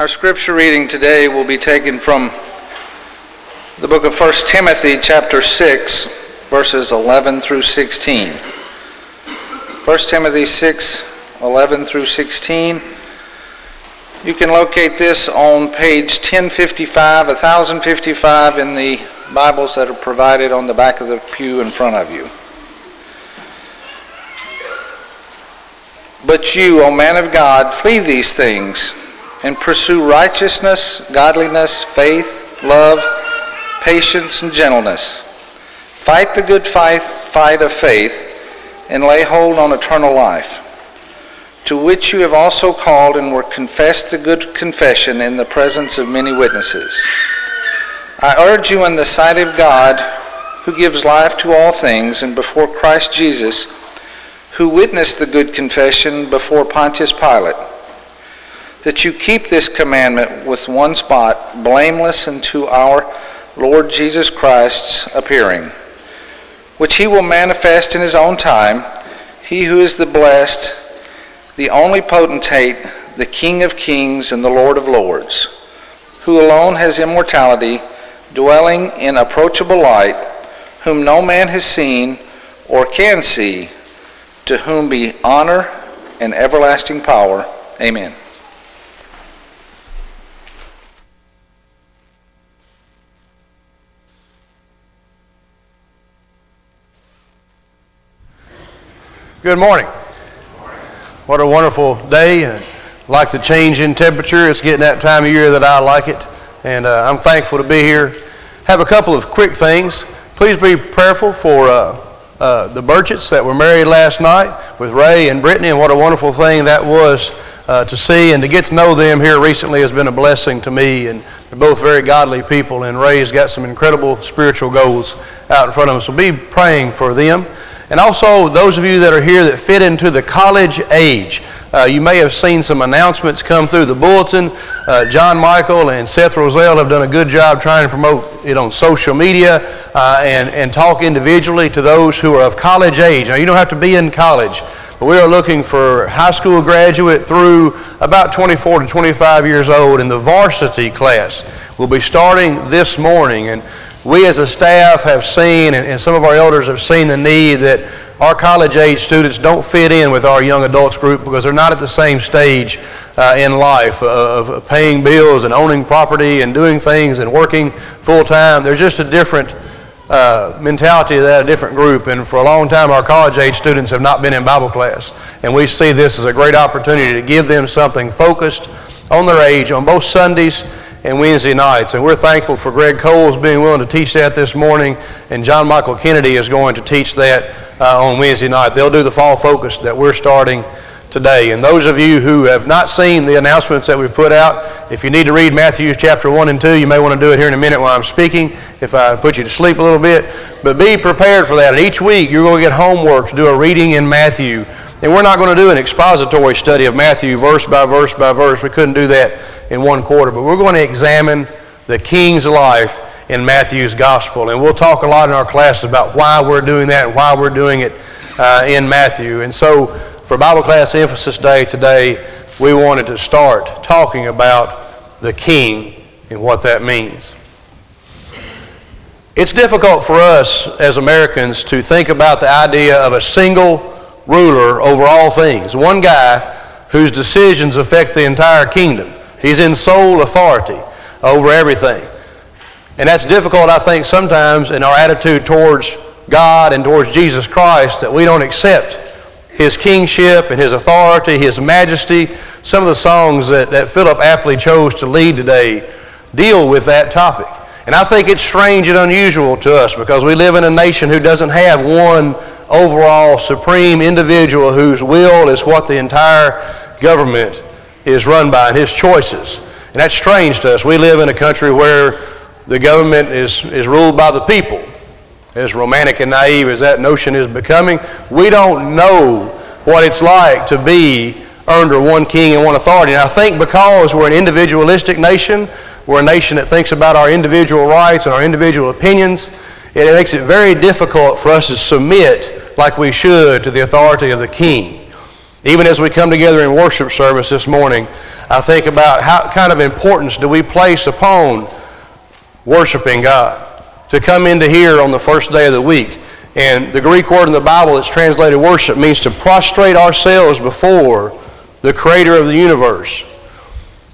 Our scripture reading today will be taken from the book of 1 Timothy, chapter 6, verses 11 through 16. 1 Timothy 6, 11 through 16. You can locate this on page 1055, 1055 in the Bibles that are provided on the back of the pew in front of you. But you, O man of God, flee these things and pursue righteousness, godliness, faith, love, patience, and gentleness. Fight the good fight, fight of faith and lay hold on eternal life, to which you have also called and were confessed the good confession in the presence of many witnesses. I urge you in the sight of God, who gives life to all things, and before Christ Jesus, who witnessed the good confession before Pontius Pilate that you keep this commandment with one spot, blameless unto our Lord Jesus Christ's appearing, which he will manifest in his own time, he who is the blessed, the only potentate, the King of kings and the Lord of lords, who alone has immortality, dwelling in approachable light, whom no man has seen or can see, to whom be honor and everlasting power. Amen. Good morning. What a wonderful day. I like the change in temperature. It's getting that time of year that I like it. And uh, I'm thankful to be here. Have a couple of quick things. Please be prayerful for uh, uh, the Burchetts that were married last night with Ray and Brittany, and what a wonderful thing that was uh, to see and to get to know them here recently has been a blessing to me. And they're both very godly people, and Ray's got some incredible spiritual goals out in front of him. So be praying for them. And also, those of you that are here that fit into the college age, uh, you may have seen some announcements come through the bulletin. Uh, John Michael and Seth Roselle have done a good job trying to promote it on social media uh, and, and talk individually to those who are of college age. Now, you don't have to be in college, but we are looking for high school graduate through about 24 to 25 years old in the varsity class. We'll be starting this morning. And we as a staff have seen, and, some of our elders have seen the need that our college age students don't fit in with our young adults group because they're not at the same stage uh, in life of, of, paying bills and owning property and doing things and working full time. They're just a different uh, mentality of that, a different group. And for a long time, our college age students have not been in Bible class. And we see this as a great opportunity to give them something focused on their age on both Sundays and Wednesday nights. And we're thankful for Greg Coles being willing to teach that this morning, and John Michael Kennedy is going to teach that uh, on Wednesday night. They'll do the fall focus that we're starting today. And those of you who have not seen the announcements that we've put out, if you need to read Matthew chapter 1 and 2, you may want to do it here in a minute while I'm speaking if I put you to sleep a little bit. But be prepared for that. And each week you're going to get homework to do a reading in Matthew. And we're not going to do an expository study of Matthew verse by verse by verse. We couldn't do that in one quarter. But we're going to examine the king's life in Matthew's gospel. And we'll talk a lot in our classes about why we're doing that and why we're doing it uh, in Matthew. And so for Bible class emphasis day today, we wanted to start talking about the king and what that means. It's difficult for us as Americans to think about the idea of a single ruler over all things, one guy whose decisions affect the entire kingdom. He's in sole authority over everything. And that's difficult, I think, sometimes in our attitude towards God and towards Jesus Christ that we don't accept his kingship and his authority, his majesty. Some of the songs that, that Philip aptly chose to lead today deal with that topic. And I think it's strange and unusual to us because we live in a nation who doesn't have one overall supreme individual whose will is what the entire government is run by and his choices. And that's strange to us. We live in a country where the government is, is ruled by the people as romantic and naive as that notion is becoming, we don't know what it's like to be under one king and one authority. And I think because we're an individualistic nation, we're a nation that thinks about our individual rights and our individual opinions, it makes it very difficult for us to submit like we should to the authority of the king. Even as we come together in worship service this morning, I think about how kind of importance do we place upon worshiping God. To come into here on the first day of the week. And the Greek word in the Bible that's translated worship means to prostrate ourselves before the creator of the universe.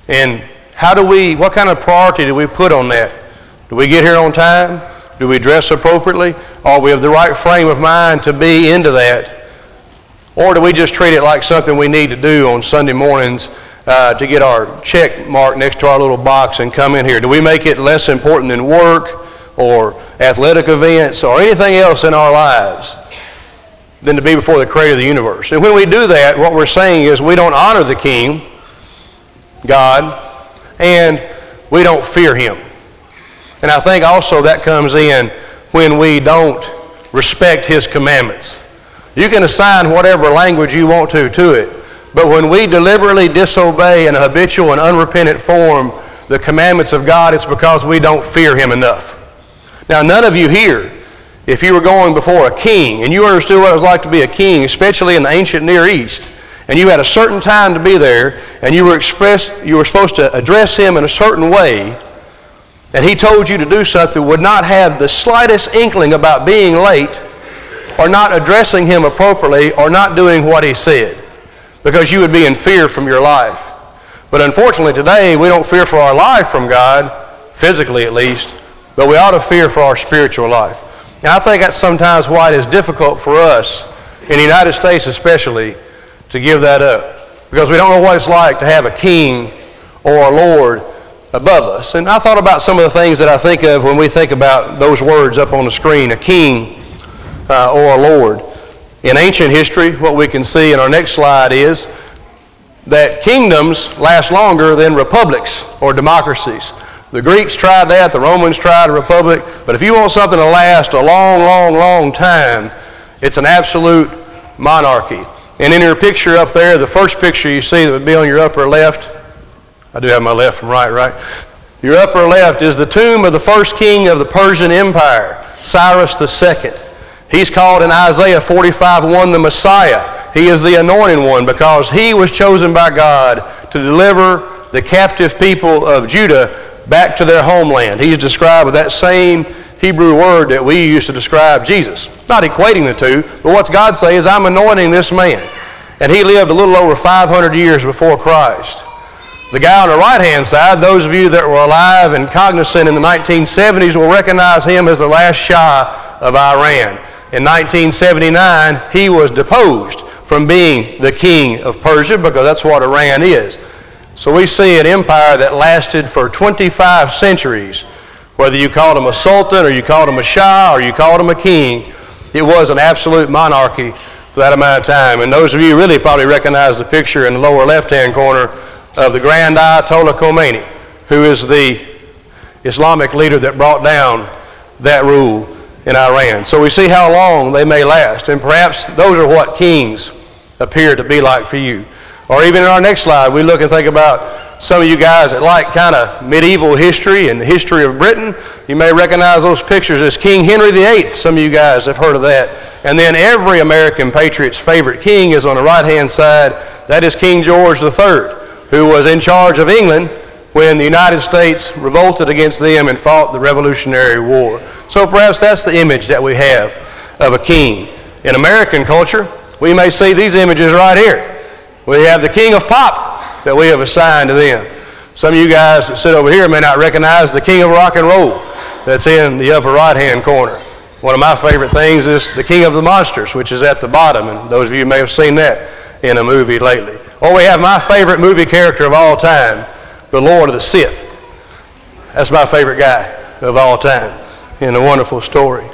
And how do we, what kind of priority do we put on that? Do we get here on time? Do we dress appropriately? Are we of the right frame of mind to be into that? Or do we just treat it like something we need to do on Sunday mornings uh, to get our check mark next to our little box and come in here? Do we make it less important than work or athletic events or anything else in our lives than to be before the creator of the universe? And when we do that, what we're saying is we don't honor the king, God, and we don't fear him. And I think also that comes in when we don't respect his commandments. You can assign whatever language you want to to it. But when we deliberately disobey in a habitual and unrepentant form the commandments of God, it's because we don't fear Him enough. Now, none of you here, if you were going before a king and you understood what it was like to be a king, especially in the ancient Near East, and you had a certain time to be there, and you were expressed, you were supposed to address him in a certain way, and he told you to do something, would not have the slightest inkling about being late or not addressing him appropriately or not doing what he said because you would be in fear from your life. But unfortunately, today we don't fear for our life from God, physically at least, but we ought to fear for our spiritual life. And I think that's sometimes why it is difficult for us, in the United States especially, to give that up. Because we don't know what it's like to have a king or a Lord above us. And I thought about some of the things that I think of when we think about those words up on the screen a king uh, or a Lord. In ancient history, what we can see in our next slide is that kingdoms last longer than republics or democracies. The Greeks tried that, the Romans tried a republic, but if you want something to last a long, long, long time, it's an absolute monarchy. And in your picture up there, the first picture you see that would be on your upper left, I do have my left from right, right? Your upper left is the tomb of the first king of the Persian Empire, Cyrus II. He's called in Isaiah 45 1 the Messiah. He is the anointed one because he was chosen by God to deliver the captive people of Judah back to their homeland. He's described with that same Hebrew word that we use to describe Jesus. Not equating the two, but what's God say is, I'm anointing this man. And he lived a little over 500 years before Christ. The guy on the right hand side, those of you that were alive and cognizant in the 1970s will recognize him as the last Shah of Iran. In 1979, he was deposed from being the king of Persia because that's what Iran is. So we see an empire that lasted for 25 centuries. Whether you called him a sultan or you called him a shah or you called him a king, it was an absolute monarchy for that amount of time. And those of you really probably recognize the picture in the lower left-hand corner of the Grand Ayatollah Khomeini, who is the Islamic leader that brought down that rule in Iran. So we see how long they may last. And perhaps those are what kings appear to be like for you. Or even in our next slide, we look and think about some of you guys that like kind of medieval history and the history of Britain. You may recognize those pictures as King Henry VIII. Some of you guys have heard of that. And then every American patriot's favorite king is on the right hand side. That is King George III, who was in charge of England when the United States revolted against them and fought the Revolutionary War. So perhaps that's the image that we have of a king. In American culture, we may see these images right here. We have the king of pop that we have assigned to them. Some of you guys that sit over here may not recognize the king of rock and roll that's in the upper right hand corner. One of my favorite things is the king of the monsters, which is at the bottom, and those of you may have seen that in a movie lately. Or we have my favorite movie character of all time, the Lord of the Sith. That's my favorite guy of all time in a wonderful story.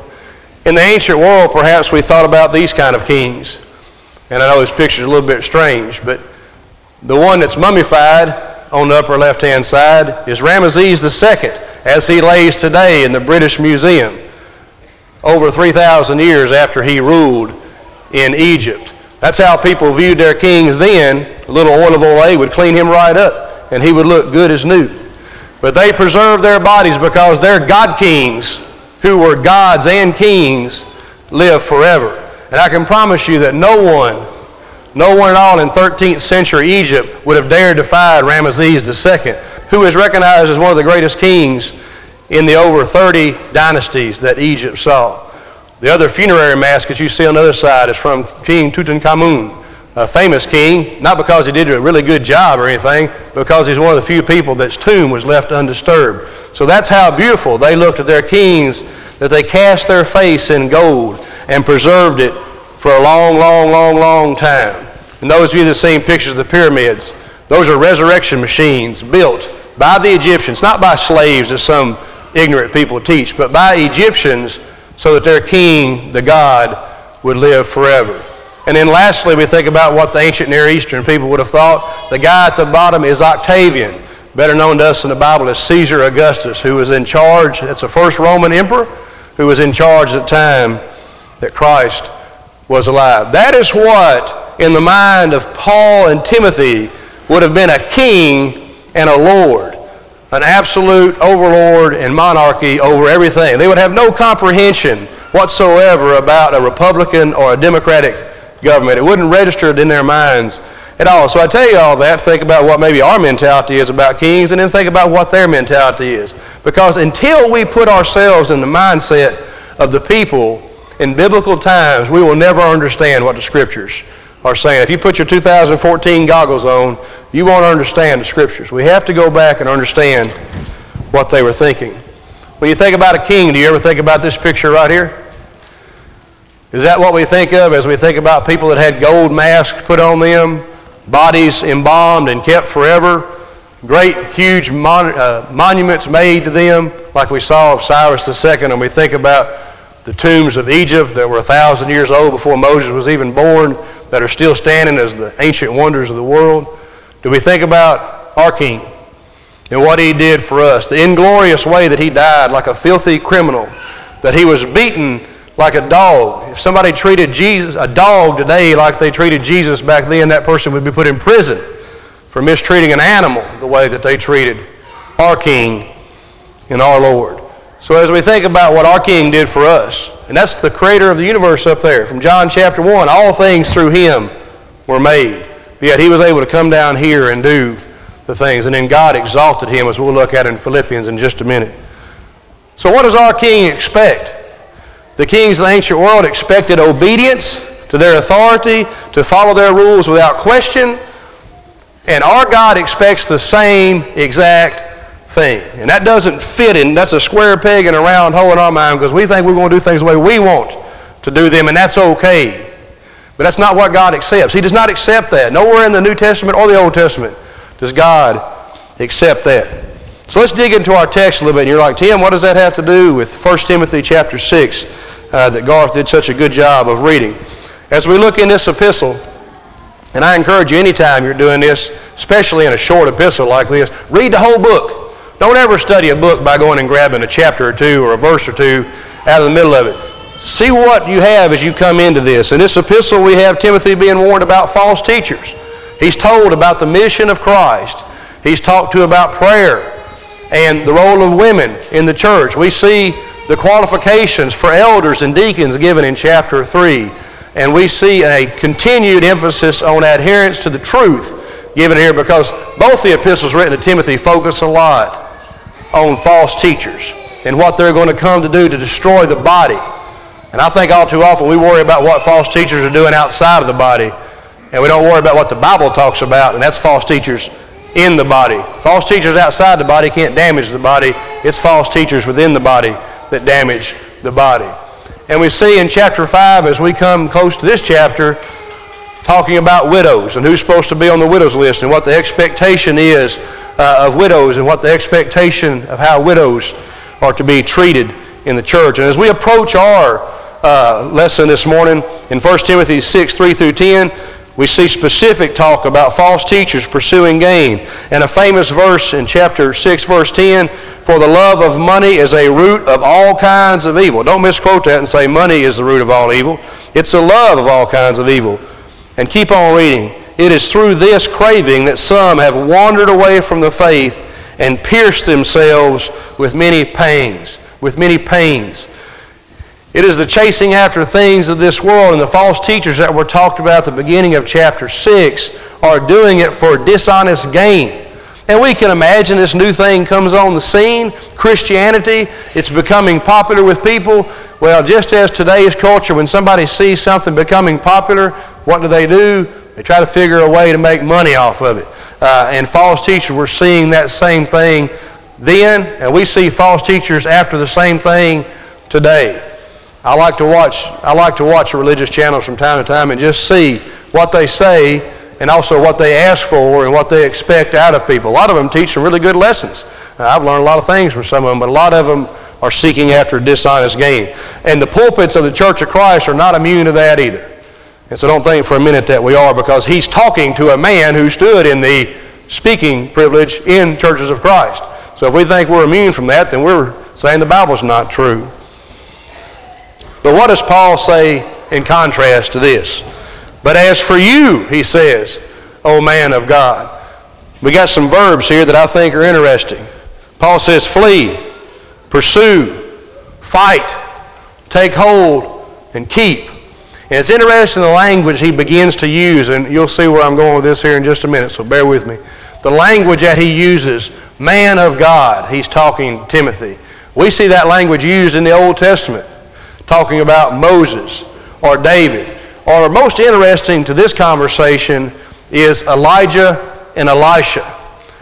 In the ancient world, perhaps we thought about these kind of kings. And I know this picture is a little bit strange, but the one that's mummified on the upper left hand side is Ramesses II, as he lays today in the British Museum, over 3,000 years after he ruled in Egypt. That's how people viewed their kings then. A little oil of Olay would clean him right up and he would look good as new. But they preserved their bodies because their God kings, who were gods and kings, live forever. And I can promise you that no one No one at all in 13th century Egypt would have dared defy Ramesses II, who is recognized as one of the greatest kings in the over 30 dynasties that Egypt saw. The other funerary mask that you see on the other side is from King Tutankhamun, a famous king, not because he did a really good job or anything, because he's one of the few people that's tomb was left undisturbed. So that's how beautiful they looked at their kings, that they cast their face in gold and preserved it for a long, long, long, long time. And those of you that have seen pictures of the pyramids, those are resurrection machines built by the Egyptians, not by slaves as some ignorant people teach, but by Egyptians so that their king, the God, would live forever. And then lastly, we think about what the ancient Near Eastern people would have thought. The guy at the bottom is Octavian, better known to us in the Bible as Caesar Augustus, who was in charge. That's the first Roman emperor who was in charge at the time that Christ was alive. That is what, in the mind of Paul and Timothy, would have been a king and a lord, an absolute overlord and monarchy over everything. They would have no comprehension whatsoever about a Republican or a Democratic government. It wouldn't register in their minds at all. So I tell you all that, think about what maybe our mentality is about kings, and then think about what their mentality is. Because until we put ourselves in the mindset of the people in biblical times, we will never understand what the scriptures are saying. If you put your 2014 goggles on, you won't understand the scriptures. We have to go back and understand what they were thinking. When you think about a king, do you ever think about this picture right here? Is that what we think of as we think about people that had gold masks put on them, bodies embalmed and kept forever, great, huge mon- uh, monuments made to them, like we saw of Cyrus II, and we think about the tombs of Egypt that were a thousand years old before Moses was even born, that are still standing as the ancient wonders of the world? Do we think about our King and what he did for us, the inglorious way that he died like a filthy criminal, that he was beaten like a dog. If somebody treated Jesus, a dog today like they treated Jesus back then, that person would be put in prison for mistreating an animal the way that they treated our King and our Lord. So as we think about what our King did for us, and that's the creator of the universe up there, from John chapter 1, all things through him were made. Yet he was able to come down here and do the things. And then God exalted him, as we'll look at in Philippians in just a minute. So what does our King expect? The kings of the ancient world expected obedience to their authority, to follow their rules without question. And our God expects the same exact thing. And that doesn't fit in. That's a square peg in a round hole in our mind because we think we're going to do things the way we want to do them, and that's okay. But that's not what God accepts. He does not accept that. Nowhere in the New Testament or the Old Testament does God accept that. So let's dig into our text a little bit. And you're like, Tim, what does that have to do with 1 Timothy chapter 6 uh, that Garth did such a good job of reading? As we look in this epistle, and I encourage you anytime you're doing this, especially in a short epistle like this, read the whole book. Don't ever study a book by going and grabbing a chapter or two or a verse or two out of the middle of it. See what you have as you come into this. In this epistle, we have Timothy being warned about false teachers. He's told about the mission of Christ. He's talked to about prayer and the role of women in the church. We see the qualifications for elders and deacons given in chapter 3. And we see a continued emphasis on adherence to the truth given here because both the epistles written to Timothy focus a lot on false teachers and what they're going to come to do to destroy the body. And I think all too often we worry about what false teachers are doing outside of the body, and we don't worry about what the Bible talks about, and that's false teachers in the body. False teachers outside the body can't damage the body. It's false teachers within the body that damage the body. And we see in chapter 5, as we come close to this chapter, talking about widows and who's supposed to be on the widows list and what the expectation is uh, of widows and what the expectation of how widows are to be treated in the church. And as we approach our uh, lesson this morning in 1 Timothy 6, 3 through 10, we see specific talk about false teachers pursuing gain. And a famous verse in chapter 6, verse 10 For the love of money is a root of all kinds of evil. Don't misquote that and say money is the root of all evil. It's the love of all kinds of evil. And keep on reading. It is through this craving that some have wandered away from the faith and pierced themselves with many pains. With many pains. It is the chasing after things of this world, and the false teachers that were talked about at the beginning of chapter 6 are doing it for dishonest gain. And we can imagine this new thing comes on the scene Christianity, it's becoming popular with people. Well, just as today's culture, when somebody sees something becoming popular, what do they do? They try to figure a way to make money off of it. Uh, and false teachers were seeing that same thing then, and we see false teachers after the same thing today. I like to watch I like to watch religious channels from time to time and just see what they say and also what they ask for and what they expect out of people. A lot of them teach some really good lessons. Uh, I've learned a lot of things from some of them, but a lot of them are seeking after dishonest gain. And the pulpits of the Church of Christ are not immune to that either. And so don't think for a minute that we are because he's talking to a man who stood in the speaking privilege in churches of Christ. So if we think we're immune from that, then we're saying the Bible's not true. But what does Paul say in contrast to this? But as for you, he says, O man of God. We got some verbs here that I think are interesting. Paul says, flee, pursue, fight, take hold, and keep. It's interesting the language he begins to use, and you'll see where I'm going with this here in just a minute, so bear with me. The language that he uses, man of God, he's talking Timothy. We see that language used in the Old Testament talking about Moses or David. Or most interesting to this conversation is Elijah and Elisha.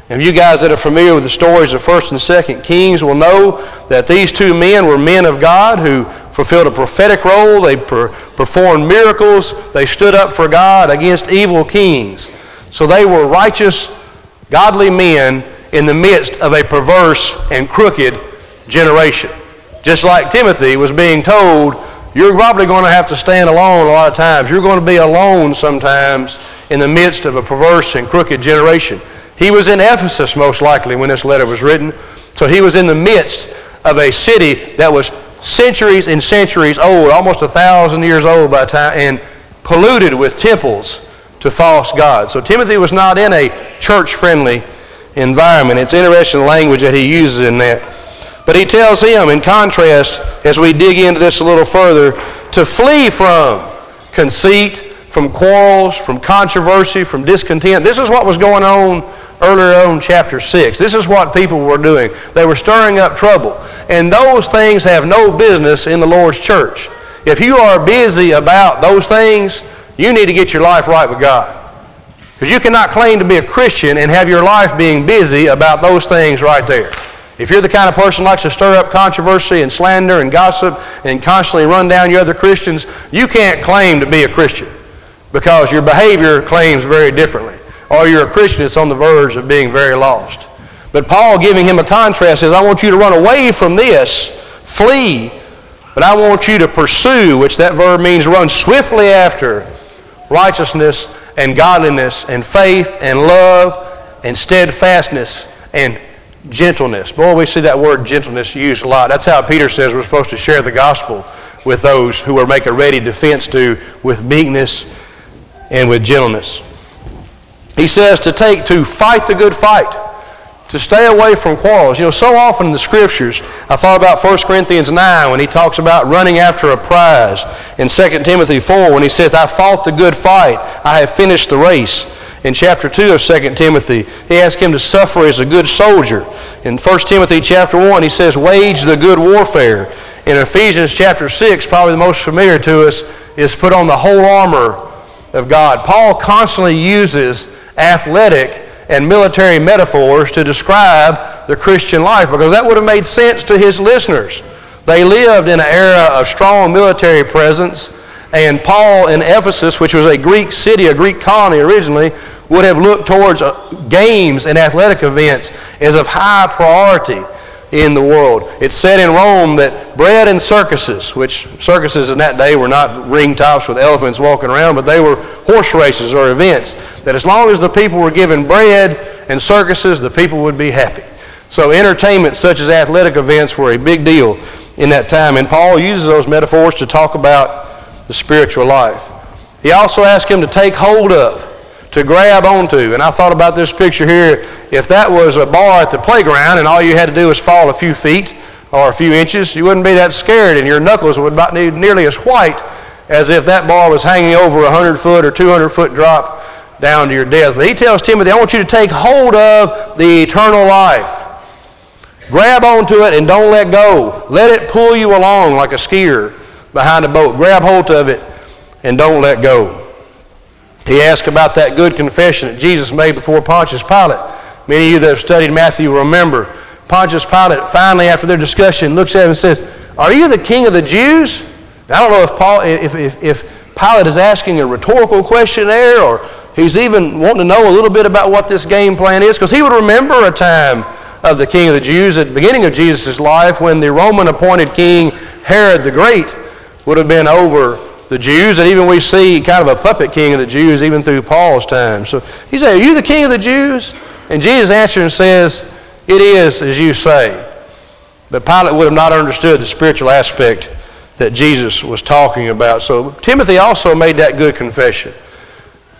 And you guys that are familiar with the stories of 1st and 2nd Kings will know that these two men were men of God who fulfilled a prophetic role. They per- performed miracles. They stood up for God against evil kings. So they were righteous, godly men in the midst of a perverse and crooked generation. Just like Timothy was being told, you're probably going to have to stand alone a lot of times. You're going to be alone sometimes in the midst of a perverse and crooked generation. He was in Ephesus, most likely, when this letter was written. So he was in the midst of a city that was centuries and centuries old, almost a thousand years old by time, and polluted with temples to false gods. So Timothy was not in a church friendly environment. It's interesting language that he uses in that. But he tells him, in contrast, as we dig into this a little further, to flee from conceit, from quarrels, from controversy, from discontent. This is what was going on earlier on chapter 6. This is what people were doing. They were stirring up trouble. And those things have no business in the Lord's church. If you are busy about those things, you need to get your life right with God. Because you cannot claim to be a Christian and have your life being busy about those things right there. If you're the kind of person likes to stir up controversy and slander and gossip and constantly run down your other Christians, you can't claim to be a Christian because your behavior claims very differently. Or you're a Christian that's on the verge of being very lost. But Paul, giving him a contrast, says, I want you to run away from this, flee, but I want you to pursue, which that verb means run swiftly after righteousness and godliness and faith and love and steadfastness and gentleness. Boy, we see that word gentleness used a lot. That's how Peter says we're supposed to share the gospel with those who are make a ready defense to with meekness and with gentleness. He says to take to fight the good fight, to stay away from quarrels. You know, so often in the scriptures, I thought about 1 Corinthians 9 when he talks about running after a prize, in 2 Timothy 4 when he says, I fought the good fight, I have finished the race in chapter 2 of 2 Timothy. He asks him to suffer as a good soldier. In 1 Timothy chapter 1, he says, wage the good warfare. In Ephesians chapter 6, probably the most familiar to us, is put on the whole armor of God. Paul constantly uses athletic and military metaphors to describe the Christian life because that would have made sense to his listeners. They lived in an era of strong military presence and Paul in Ephesus, which was a Greek city, a Greek colony originally, would have looked towards uh, games and athletic events as of high priority in the world. It's said in Rome that bread and circuses, which circuses in that day were not ring tops with elephants walking around, but they were horse races or events, that as long as the people were given bread and circuses, the people would be happy. So entertainment such as athletic events were a big deal in that time. And Paul uses those metaphors to talk about the spiritual life. He also asked him to take hold of, to grab onto. And I thought about this picture here. If that was a bar at the playground and all you had to do was fall a few feet, or a few inches, you wouldn't be that scared, and your knuckles would not be nearly as white as if that bar was hanging over a 100 foot or 200 foot drop down to your death. But he tells Timothy, I want you to take hold of the eternal life. Grab onto it and don't let go. Let it pull you along like a skier behind a boat. Grab hold of it and don't let go. He asked about that good confession that Jesus made before Pontius Pilate. Many of you that have studied Matthew remember. Pontius Pilate finally, after their discussion, looks at him and says, Are you the king of the Jews? Now, I don't know if, Paul, if, if, if Pilate is asking a rhetorical question there or he's even wanting to know a little bit about what this game plan is because he would remember a time of the king of the Jews at the beginning of Jesus' life when the Roman appointed king Herod the Great would have been over the Jews, and even we see kind of a puppet king of the Jews even through Paul's time. So he said, Are you the king of the Jews? And Jesus answers and says, It is as you say. But Pilate would have not understood the spiritual aspect that Jesus was talking about. So Timothy also made that good confession.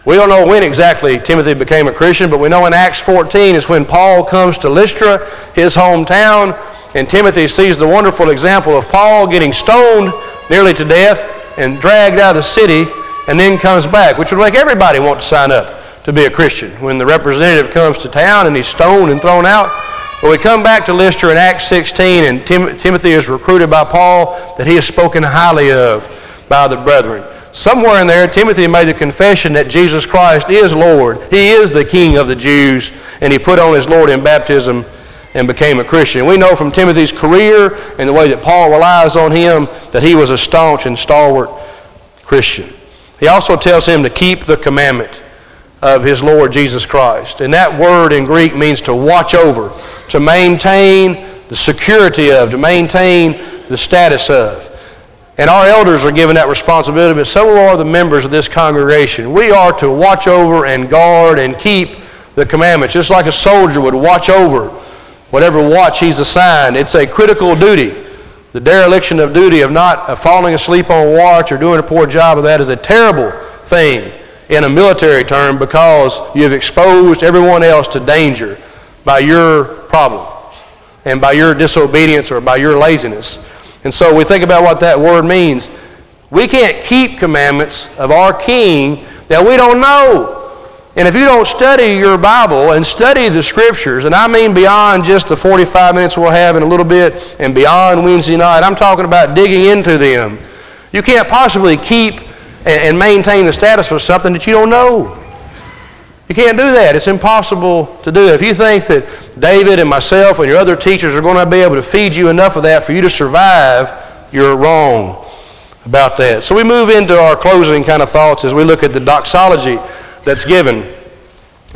We don't know when exactly Timothy became a Christian, but we know in Acts 14 is when Paul comes to Lystra, his hometown, and Timothy sees the wonderful example of Paul getting stoned nearly to death and dragged out of the city and then comes back, which would make everybody want to sign up to be a Christian. When the representative comes to town and he's stoned and thrown out, but we come back to Lystra in Acts 16, and Tim- Timothy is recruited by Paul that he is spoken highly of by the brethren. Somewhere in there, Timothy made the confession that Jesus Christ is Lord. He is the King of the Jews, and he put on his Lord in baptism and became a Christian. We know from Timothy's career and the way that Paul relies on him that he was a staunch and stalwart Christian. He also tells him to keep the commandment of his Lord Jesus Christ. And that word in Greek means to watch over, to maintain the security of, to maintain the status of. And our elders are given that responsibility, but so are the members of this congregation. We are to watch over and guard and keep the commandments, just like a soldier would watch over whatever watch he's assigned. It's a critical duty. The dereliction of duty of not uh, falling asleep on watch or doing a poor job of that is a terrible thing in a military term because you've exposed everyone else to danger by your problem and by your disobedience or by your laziness. And so we think about what that word means. We can't keep commandments of our King that we don't know. And if you don't study your Bible and study the Scriptures, and I mean beyond just the 45 minutes we'll have in a little bit and beyond Wednesday night, I'm talking about digging into them. You can't possibly keep and maintain the status of something that you don't know. You can't do that. It's impossible to do. If you think that David and myself and your other teachers are going to be able to feed you enough of that for you to survive, you're wrong about that. So we move into our closing kind of thoughts as we look at the doxology that's given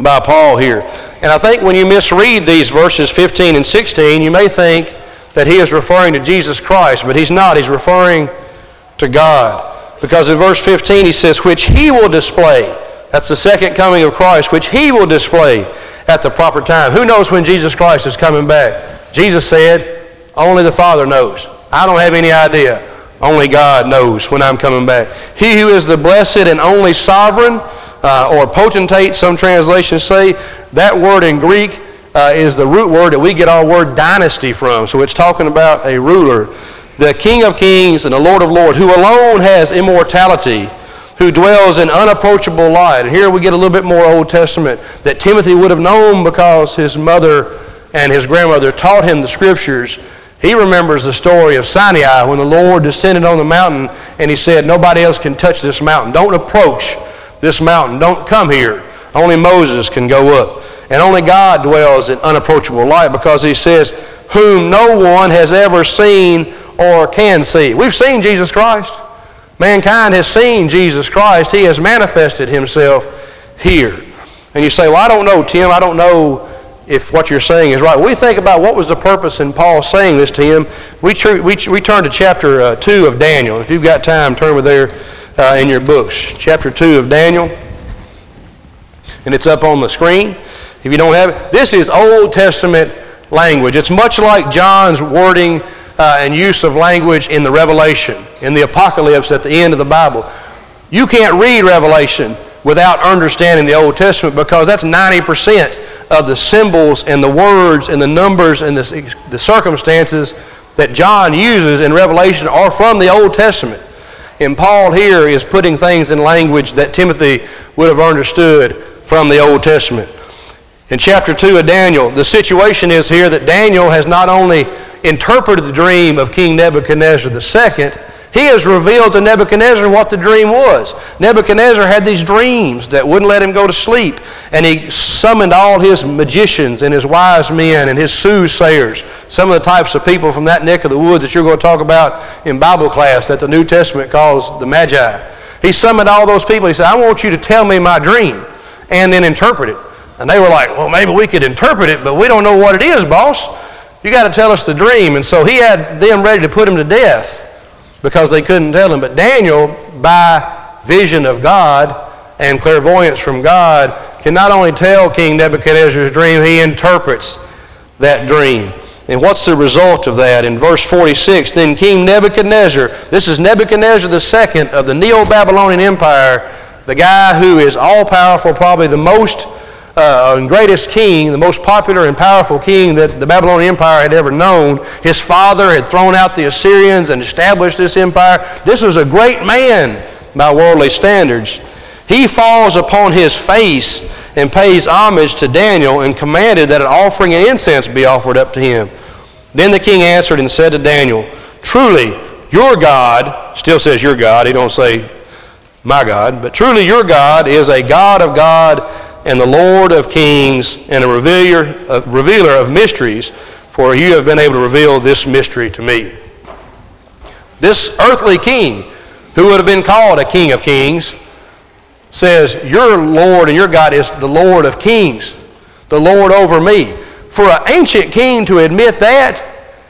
by Paul here. And I think when you misread these verses 15 and 16, you may think that he is referring to Jesus Christ, but he's not. He's referring to God. Because in verse 15 he says, which he will display. That's the second coming of Christ, which he will display at the proper time. Who knows when Jesus Christ is coming back? Jesus said, only the Father knows. I don't have any idea. Only God knows when I'm coming back. He who is the blessed and only sovereign, uh, or potentate, some translations say, that word in Greek uh, is the root word that we get our word dynasty from. So it's talking about a ruler the King of kings and the Lord of lords, who alone has immortality, who dwells in unapproachable light. And here we get a little bit more Old Testament that Timothy would have known because his mother and his grandmother taught him the scriptures. He remembers the story of Sinai when the Lord descended on the mountain and he said, Nobody else can touch this mountain. Don't approach this mountain. Don't come here. Only Moses can go up. And only God dwells in unapproachable light because he says, Whom no one has ever seen or can see. We've seen Jesus Christ. Mankind has seen Jesus Christ. He has manifested himself here. And you say, well, I don't know, Tim. I don't know if what you're saying is right. we think about what was the purpose in Paul saying this to him. We, tr- we, we turn to chapter uh, 2 of Daniel. If you've got time, turn over there uh, in your books. Chapter 2 of Daniel. And it's up on the screen. If you don't have it, this is Old Testament language. It's much like John's wording uh, and use of language in the Revelation, in the Apocalypse at the end of the Bible. You can't read Revelation without understanding the Old Testament because that's 90% of the symbols and the words and the numbers and the, the circumstances that John uses in Revelation are from the Old Testament. And Paul here is putting things in language that Timothy would have understood from the Old Testament. In chapter 2 of Daniel, the situation is here that Daniel has not only interpreted the dream of King Nebuchadnezzar II, he has revealed to Nebuchadnezzar what the dream was. Nebuchadnezzar had these dreams that wouldn't let him go to sleep, and he summoned all his magicians and his wise men and his soothsayers, some of the types of people from that neck of the woods that you're going to talk about in Bible class that the New Testament calls the Magi. He summoned all those people. He said, I want you to tell me my dream and then interpret it. And they were like, well, maybe we could interpret it, but we don't know what it is, boss. You got to tell us the dream. And so he had them ready to put him to death because they couldn't tell him. But Daniel, by vision of God and clairvoyance from God, can not only tell King Nebuchadnezzar's dream, he interprets that dream. And what's the result of that? In verse 46, then King Nebuchadnezzar, this is Nebuchadnezzar II of the Neo Babylonian Empire, the guy who is all powerful, probably the most uh, and greatest king, the most popular and powerful king that the Babylonian Empire had ever known. His father had thrown out the Assyrians and established this empire. This was a great man by worldly standards. He falls upon his face and pays homage to Daniel and commanded that an offering and incense be offered up to him. Then the king answered and said to Daniel, Truly, your God, still says your God, he don't say my God, but truly your God is a God of God and the Lord of kings and a revealer, a revealer of mysteries, for you have been able to reveal this mystery to me. This earthly king, who would have been called a king of kings, says, Your Lord and your God is the Lord of kings, the Lord over me. For an ancient king to admit that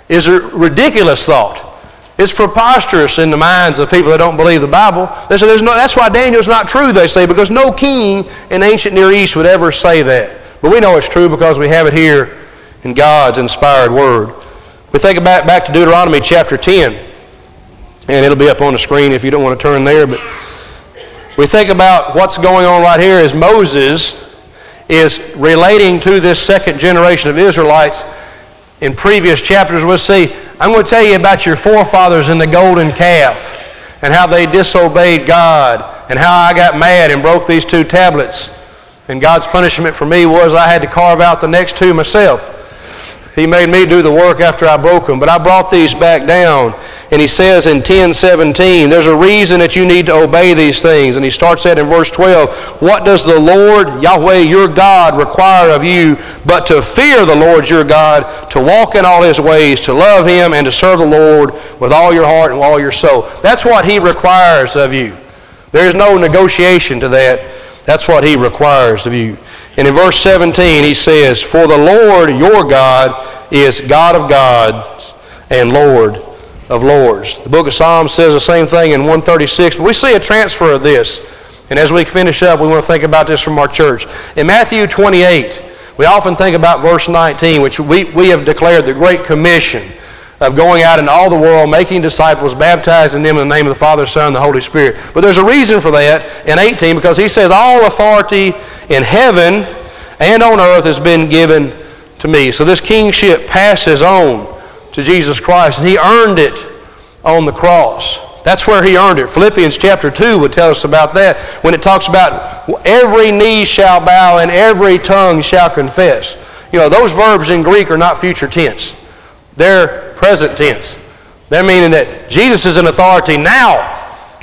is a ridiculous thought. It's preposterous in the minds of people that don't believe the Bible. They say there's no, that's why Daniel's not true, they say, because no king in ancient Near East would ever say that. But we know it's true because we have it here in God's inspired word. We think about back to Deuteronomy chapter 10, and it'll be up on the screen if you don't want to turn there, but we think about what's going on right here is Moses is relating to this second generation of Israelites in previous chapters. We'll see I'm going to tell you about your forefathers and the golden calf and how they disobeyed God and how I got mad and broke these two tablets. And God's punishment for me was I had to carve out the next two myself. He made me do the work after I broke them. But I brought these back down. And he says in 10:17, there's a reason that you need to obey these things. And he starts that in verse 12. What does the Lord, Yahweh, your God, require of you but to fear the Lord your God, to walk in all his ways, to love him, and to serve the Lord with all your heart and all your soul? That's what he requires of you. There's no negotiation to that. That's what he requires of you. And in verse 17, he says, For the Lord your God is God of gods and Lord of lords. The book of Psalms says the same thing in 136, but we see a transfer of this. And as we finish up, we want to think about this from our church. In Matthew 28, we often think about verse 19, which we, we have declared the Great Commission of going out in all the world, making disciples, baptizing them in the name of the Father, Son, and the Holy Spirit. But there's a reason for that in 18 because he says, All authority in heaven and on earth has been given to me. So this kingship passes on to Jesus Christ, and he earned it on the cross. That's where he earned it. Philippians chapter 2 would tell us about that when it talks about every knee shall bow and every tongue shall confess. You know, those verbs in Greek are not future tense. They're present tense. They're meaning that Jesus is an authority now.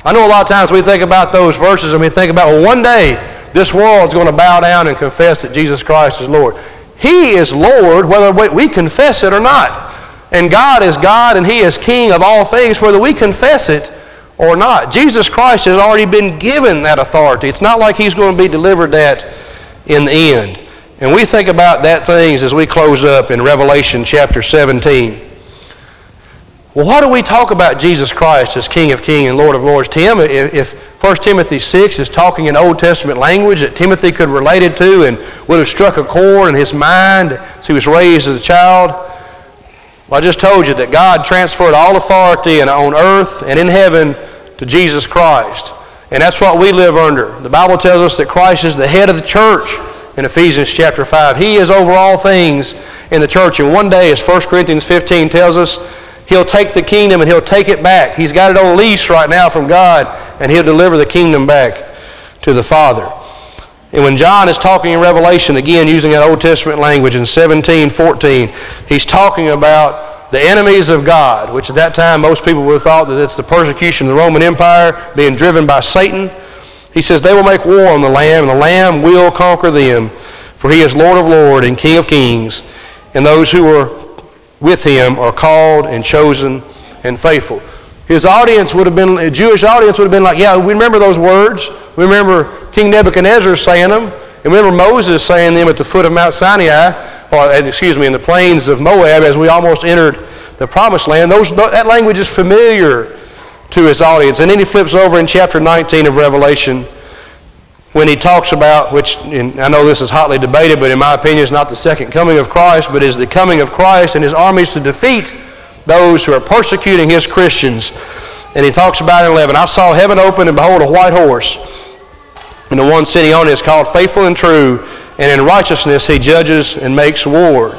I know a lot of times we think about those verses and we think about, well, one day this world's going to bow down and confess that Jesus Christ is Lord. He is Lord whether we confess it or not. And God is God and He is King of all things whether we confess it or not. Jesus Christ has already been given that authority. It's not like He's going to be delivered that in the end. And we think about that things as we close up in Revelation chapter 17. Well, why do we talk about Jesus Christ as King of Kings and Lord of Lords? Tim, if 1 Timothy 6 is talking in Old Testament language that Timothy could relate it to and would have struck a chord in his mind as he was raised as a child, well, I just told you that God transferred all authority on earth and in heaven to Jesus Christ. And that's what we live under. The Bible tells us that Christ is the head of the church in Ephesians chapter 5. He is over all things in the church. And one day, as 1 Corinthians 15 tells us, He'll take the kingdom and he'll take it back. He's got it on lease right now from God, and he'll deliver the kingdom back to the Father. And when John is talking in Revelation, again using that Old Testament language in 17, 14, he's talking about the enemies of God, which at that time most people would have thought that it's the persecution of the Roman Empire being driven by Satan. He says they will make war on the Lamb, and the Lamb will conquer them, for he is Lord of lords and King of kings, and those who are with him are called and chosen and faithful. His audience would have been, a Jewish audience would have been like, yeah, we remember those words. We remember King Nebuchadnezzar saying them. And remember Moses saying them at the foot of Mount Sinai, or excuse me, in the plains of Moab as we almost entered the promised land. Those, that language is familiar to his audience. And then he flips over in chapter 19 of Revelation when he talks about, which I know this is hotly debated, but in my opinion is not the second coming of Christ, but is the coming of Christ and his armies to defeat those who are persecuting his Christians. And he talks about in 11, I saw heaven open and behold a white horse. And the one sitting on it is called faithful and true, and in righteousness he judges and makes war.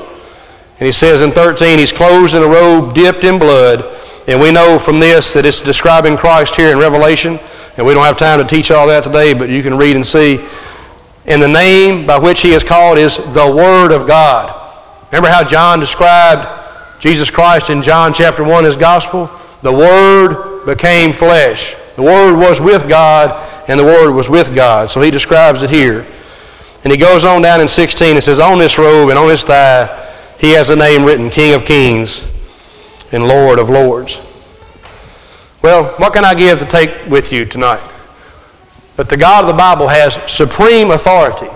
And he says in 13, he's clothed in a robe dipped in blood. And we know from this that it's describing Christ here in Revelation. And we don't have time to teach all that today, but you can read and see. And the name by which he is called is the Word of God. Remember how John described Jesus Christ in John chapter 1, his gospel? The Word became flesh. The Word was with God, and the Word was with God. So he describes it here. And he goes on down in 16 and says, On this robe and on his thigh, he has a name written King of Kings and Lord of Lords. Well, what can I give to take with you tonight? But the God of the Bible has supreme authority.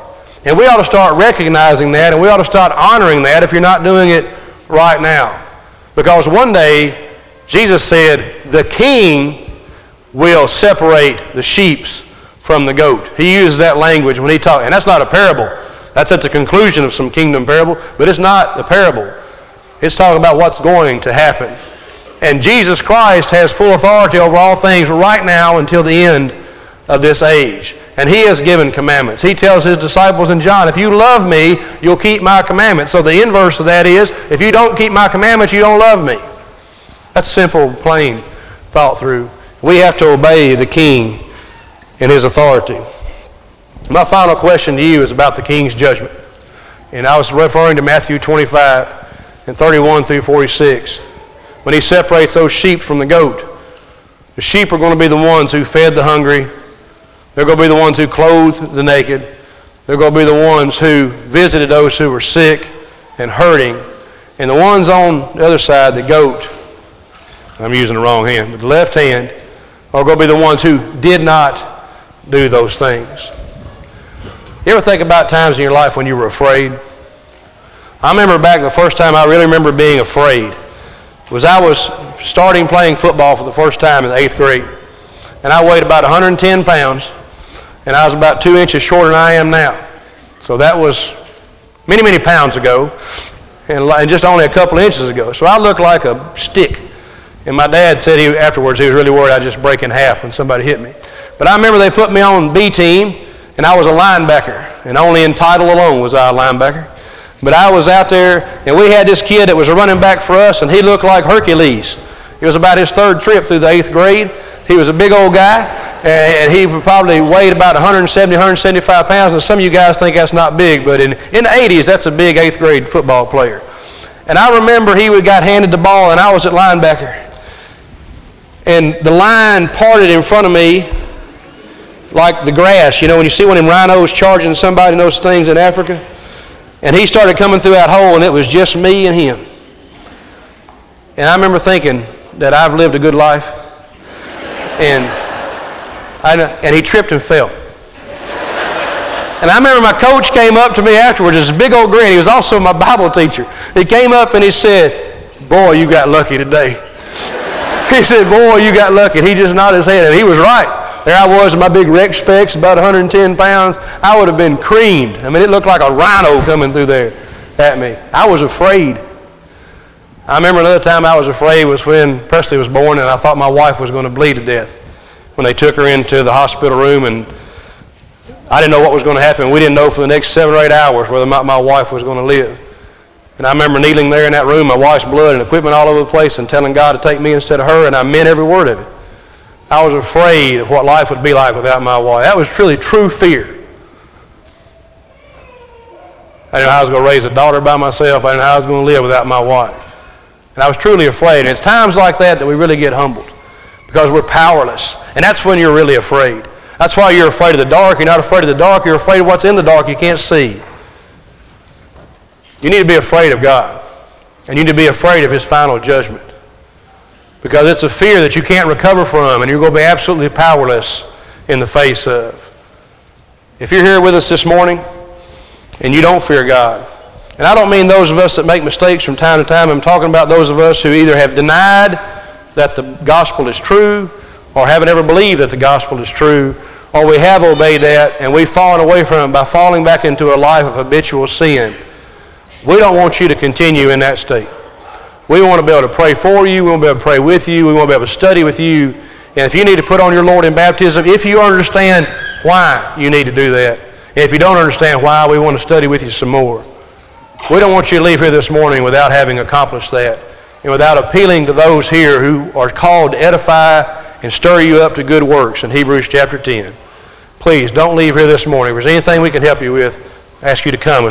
And we ought to start recognizing that and we ought to start honoring that if you're not doing it right now. Because one day, Jesus said, the king will separate the sheep from the goat. He uses that language when he talks. And that's not a parable. That's at the conclusion of some kingdom parable, but it's not a parable. It's talking about what's going to happen. And Jesus Christ has full authority over all things right now until the end of this age. And he has given commandments. He tells his disciples in John, if you love me, you'll keep my commandments. So the inverse of that is, if you don't keep my commandments, you don't love me. That's simple, plain thought through. We have to obey the king and his authority. My final question to you is about the king's judgment. And I was referring to Matthew 25 and 31 through 46 when he separates those sheep from the goat. The sheep are going to be the ones who fed the hungry. They're going to be the ones who clothed the naked. They're going to be the ones who visited those who were sick and hurting. And the ones on the other side, the goat, I'm using the wrong hand, but the left hand, are going to be the ones who did not do those things. You ever think about times in your life when you were afraid? I remember back the first time I really remember being afraid was I was starting playing football for the first time in the eighth grade. And I weighed about 110 pounds, and I was about two inches shorter than I am now. So that was many, many pounds ago, and just only a couple inches ago. So I looked like a stick. And my dad said he afterwards he was really worried I'd just break in half when somebody hit me. But I remember they put me on B team, and I was a linebacker, and only in title alone was I a linebacker. But I was out there, and we had this kid that was a running back for us, and he looked like Hercules. It was about his third trip through the eighth grade. He was a big old guy, and he probably weighed about 170, 175 pounds. And some of you guys think that's not big, but in, in the 80s, that's a big eighth grade football player. And I remember he got handed the ball, and I was at linebacker. And the line parted in front of me like the grass. You know, when you see one of them rhinos charging somebody in those things in Africa? And he started coming through that hole, and it was just me and him. And I remember thinking that I've lived a good life. And, I, and he tripped and fell. And I remember my coach came up to me afterwards, this big old grin. He was also my Bible teacher. He came up and he said, Boy, you got lucky today. he said, Boy, you got lucky. And he just nodded his head, and he was right. There I was in my big rec specs, about 110 pounds. I would have been creamed. I mean, it looked like a rhino coming through there at me. I was afraid. I remember another time I was afraid was when Presley was born, and I thought my wife was going to bleed to death. When they took her into the hospital room, and I didn't know what was going to happen. We didn't know for the next seven or eight hours whether my, my wife was going to live. And I remember kneeling there in that room, my wife's blood and equipment all over the place, and telling God to take me instead of her, and I meant every word of it. I was afraid of what life would be like without my wife. That was truly true fear. I didn't know how I was going to raise a daughter by myself. I didn't know how I was going to live without my wife. And I was truly afraid. And it's times like that that we really get humbled because we're powerless. And that's when you're really afraid. That's why you're afraid of the dark. You're not afraid of the dark. You're afraid of what's in the dark you can't see. You need to be afraid of God. And you need to be afraid of His final judgment. Because it's a fear that you can't recover from and you're going to be absolutely powerless in the face of. If you're here with us this morning and you don't fear God, and I don't mean those of us that make mistakes from time to time, I'm talking about those of us who either have denied that the gospel is true or haven't ever believed that the gospel is true, or we have obeyed that and we've fallen away from it by falling back into a life of habitual sin. We don't want you to continue in that state. We want to be able to pray for you. We want to be able to pray with you. We want to be able to study with you. And if you need to put on your Lord in baptism, if you understand why you need to do that, and if you don't understand why, we want to study with you some more. We don't want you to leave here this morning without having accomplished that and without appealing to those here who are called to edify and stir you up to good works in Hebrews chapter 10. Please don't leave here this morning. If there's anything we can help you with, I ask you to come.